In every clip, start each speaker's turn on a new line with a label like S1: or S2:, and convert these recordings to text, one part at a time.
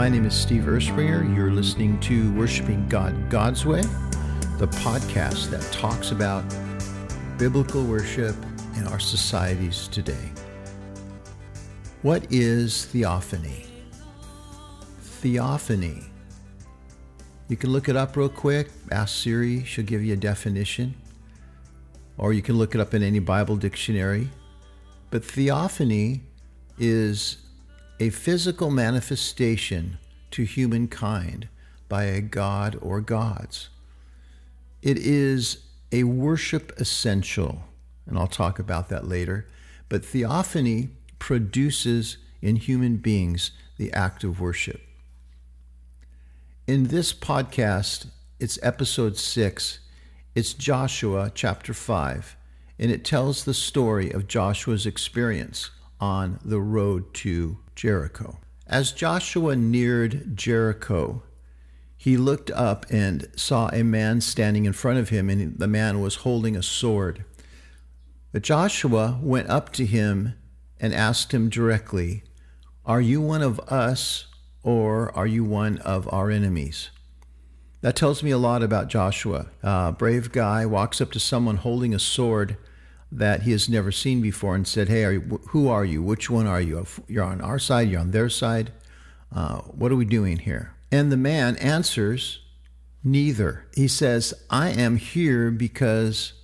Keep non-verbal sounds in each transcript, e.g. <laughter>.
S1: My name is Steve Erspringer. You're listening to Worshiping God God's Way, the podcast that talks about biblical worship in our societies today. What is theophany? Theophany. You can look it up real quick. Ask Siri, she'll give you a definition. Or you can look it up in any Bible dictionary. But theophany is a physical manifestation to humankind by a god or gods. It is a worship essential, and I'll talk about that later. But theophany produces in human beings the act of worship. In this podcast, it's episode six, it's Joshua chapter five, and it tells the story of Joshua's experience on the road to Jericho. As Joshua neared Jericho, he looked up and saw a man standing in front of him, and the man was holding a sword. But Joshua went up to him and asked him directly, Are you one of us, or are you one of our enemies? That tells me a lot about Joshua. A brave guy walks up to someone holding a sword that he has never seen before and said, Hey, are you, who are you? Which one are you? You're on our side, you're on their side. Uh, what are we doing here? And the man answers, Neither. He says, I am here because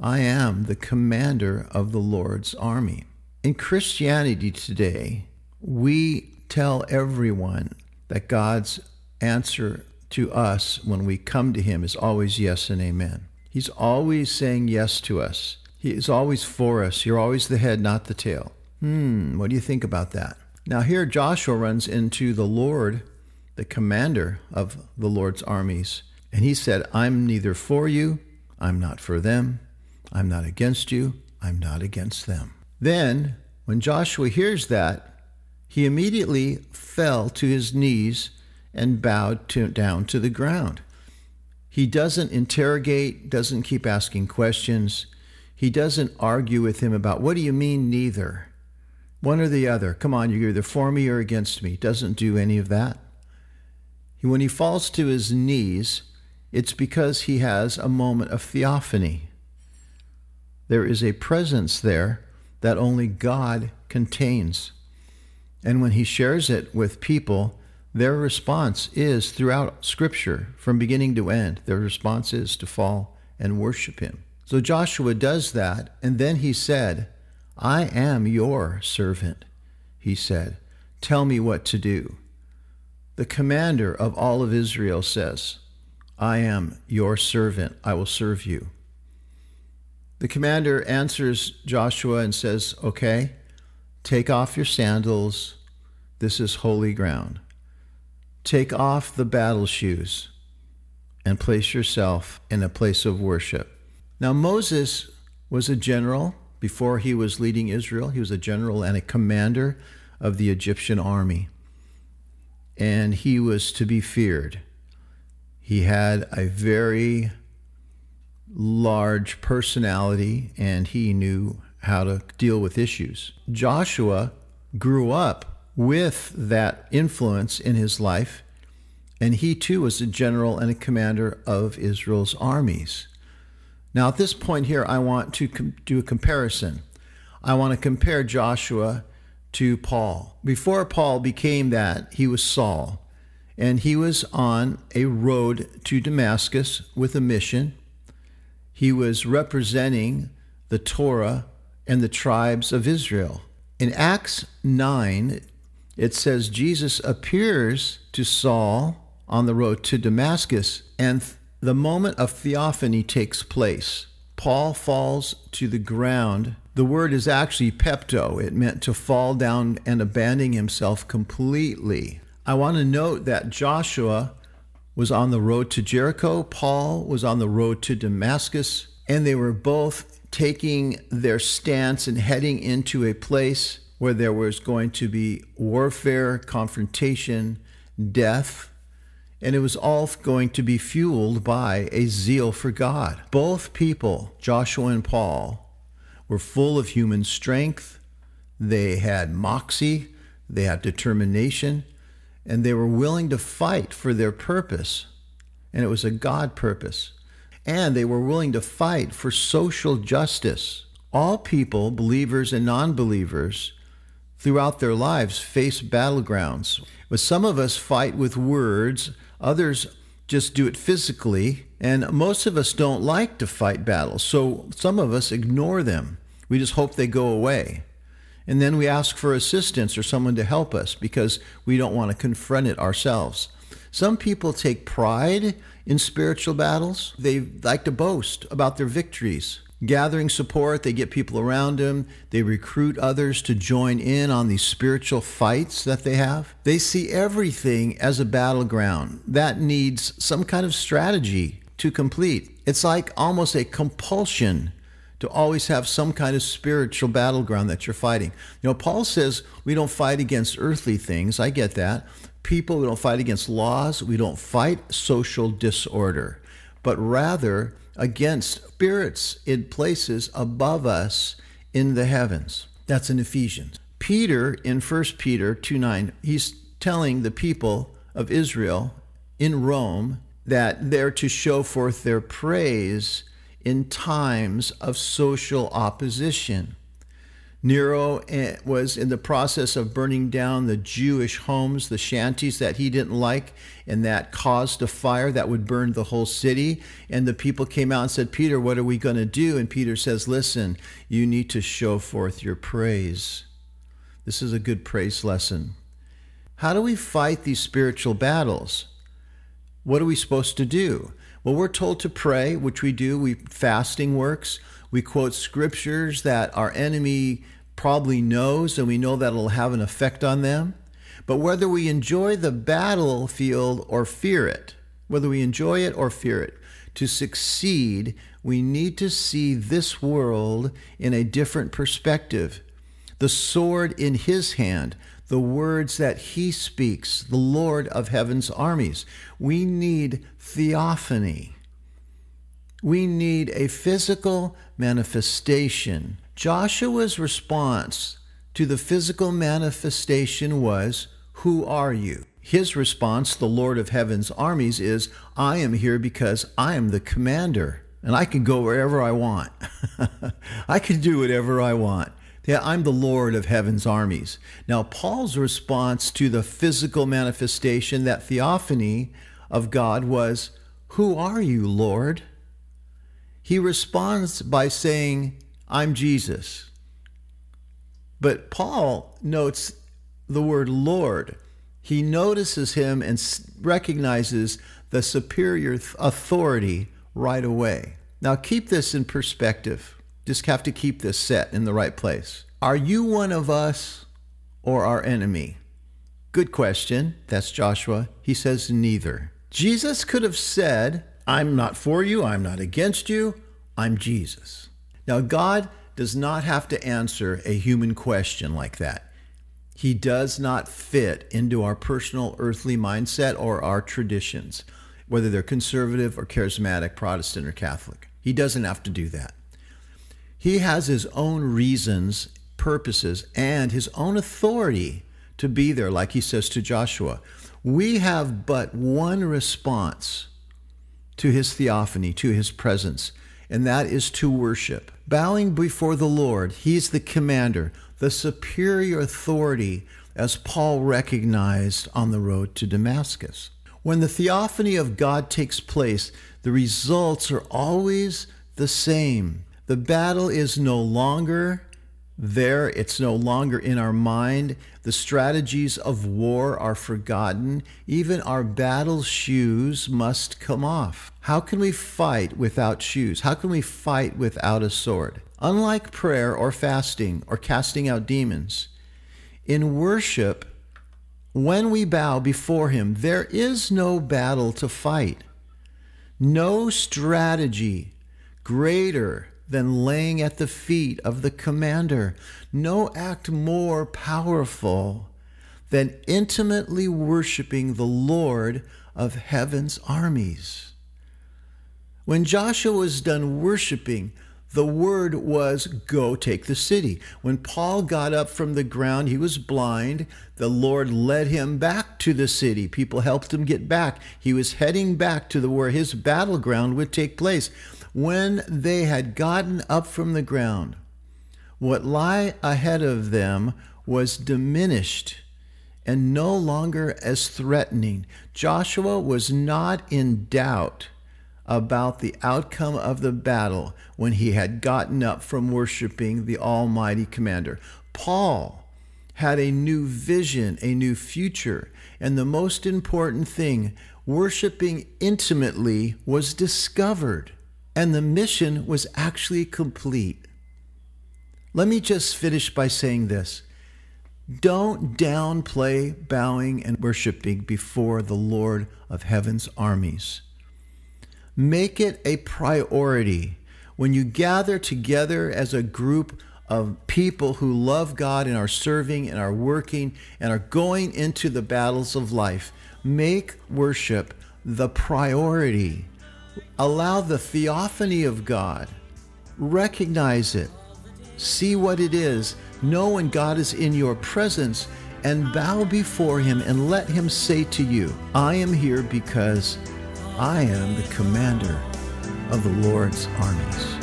S1: I am the commander of the Lord's army. In Christianity today, we tell everyone that God's answer to us when we come to Him is always yes and amen. He's always saying yes to us. He is always for us. You're always the head, not the tail. Hmm, what do you think about that? Now, here Joshua runs into the Lord, the commander of the Lord's armies, and he said, I'm neither for you, I'm not for them, I'm not against you, I'm not against them. Then, when Joshua hears that, he immediately fell to his knees and bowed to, down to the ground. He doesn't interrogate, doesn't keep asking questions. He doesn't argue with him about, what do you mean, neither? One or the other. Come on, you're either for me or against me. Doesn't do any of that. When he falls to his knees, it's because he has a moment of theophany. There is a presence there that only God contains. And when he shares it with people, their response is throughout Scripture, from beginning to end, their response is to fall and worship him. So Joshua does that, and then he said, I am your servant, he said. Tell me what to do. The commander of all of Israel says, I am your servant. I will serve you. The commander answers Joshua and says, Okay, take off your sandals. This is holy ground. Take off the battle shoes and place yourself in a place of worship. Now, Moses was a general before he was leading Israel. He was a general and a commander of the Egyptian army. And he was to be feared. He had a very large personality and he knew how to deal with issues. Joshua grew up with that influence in his life, and he too was a general and a commander of Israel's armies. Now, at this point here, I want to com- do a comparison. I want to compare Joshua to Paul. Before Paul became that, he was Saul, and he was on a road to Damascus with a mission. He was representing the Torah and the tribes of Israel. In Acts 9, it says Jesus appears to Saul on the road to Damascus, and the moment of theophany takes place. Paul falls to the ground. The word is actually pepto. It meant to fall down and abandon himself completely. I want to note that Joshua was on the road to Jericho, Paul was on the road to Damascus, and they were both taking their stance and heading into a place where there was going to be warfare, confrontation, death, and it was all going to be fueled by a zeal for God. Both people, Joshua and Paul, were full of human strength. They had moxie, they had determination, and they were willing to fight for their purpose, and it was a God purpose. And they were willing to fight for social justice. All people, believers and non believers, throughout their lives face battlegrounds. But some of us fight with words, others just do it physically, and most of us don't like to fight battles. So some of us ignore them. We just hope they go away. And then we ask for assistance or someone to help us because we don't want to confront it ourselves. Some people take pride in spiritual battles. They like to boast about their victories. Gathering support, they get people around them. They recruit others to join in on these spiritual fights that they have. They see everything as a battleground that needs some kind of strategy to complete. It's like almost a compulsion to always have some kind of spiritual battleground that you're fighting. You know, Paul says we don't fight against earthly things. I get that. People, we don't fight against laws. We don't fight social disorder, but rather against spirits in places above us in the heavens. That's in Ephesians. Peter, in 1 Peter 2 9, he's telling the people of Israel in Rome that they're to show forth their praise in times of social opposition. Nero eh, was in the process of burning down the Jewish homes, the shanties that he didn't like, and that caused a fire that would burn the whole city. And the people came out and said, Peter, what are we going to do? And Peter says, Listen, you need to show forth your praise. This is a good praise lesson. How do we fight these spiritual battles? What are we supposed to do? Well, we're told to pray, which we do. We fasting works. We quote scriptures that our enemy probably knows, and we know that it'll have an effect on them. But whether we enjoy the battlefield or fear it, whether we enjoy it or fear it, to succeed, we need to see this world in a different perspective. The sword in his hand, the words that he speaks, the Lord of heaven's armies. We need theophany. We need a physical manifestation. Joshua's response to the physical manifestation was, Who are you? His response, the Lord of heaven's armies, is, I am here because I am the commander and I can go wherever I want. <laughs> I can do whatever I want. Yeah, I'm the Lord of heaven's armies. Now, Paul's response to the physical manifestation, that theophany of God, was, Who are you, Lord? He responds by saying, I'm Jesus. But Paul notes the word Lord. He notices him and recognizes the superior authority right away. Now, keep this in perspective. Just have to keep this set in the right place. Are you one of us or our enemy? Good question. That's Joshua. He says neither. Jesus could have said, I'm not for you, I'm not against you, I'm Jesus. Now, God does not have to answer a human question like that. He does not fit into our personal earthly mindset or our traditions, whether they're conservative or charismatic, Protestant or Catholic. He doesn't have to do that. He has his own reasons, purposes, and his own authority to be there, like he says to Joshua. We have but one response to his theophany, to his presence, and that is to worship. Bowing before the Lord, he's the commander, the superior authority, as Paul recognized on the road to Damascus. When the theophany of God takes place, the results are always the same the battle is no longer there, it's no longer in our mind. The strategies of war are forgotten. Even our battle shoes must come off. How can we fight without shoes? How can we fight without a sword? Unlike prayer or fasting or casting out demons, in worship, when we bow before Him, there is no battle to fight, no strategy greater than laying at the feet of the commander. No act more powerful than intimately worshiping the Lord of heaven's armies. When Joshua was done worshiping, the word was go take the city. When Paul got up from the ground, he was blind. The Lord led him back to the city. People helped him get back. He was heading back to the where his battleground would take place. When they had gotten up from the ground, what lay ahead of them was diminished and no longer as threatening. Joshua was not in doubt about the outcome of the battle when he had gotten up from worshiping the Almighty Commander. Paul had a new vision, a new future, and the most important thing, worshiping intimately, was discovered, and the mission was actually complete. Let me just finish by saying this. Don't downplay bowing and worshiping before the Lord of heaven's armies. Make it a priority when you gather together as a group of people who love God and are serving and are working and are going into the battles of life. Make worship the priority. Allow the theophany of God. Recognize it. See what it is. Know when God is in your presence and bow before Him and let Him say to you, I am here because I am the commander of the Lord's armies.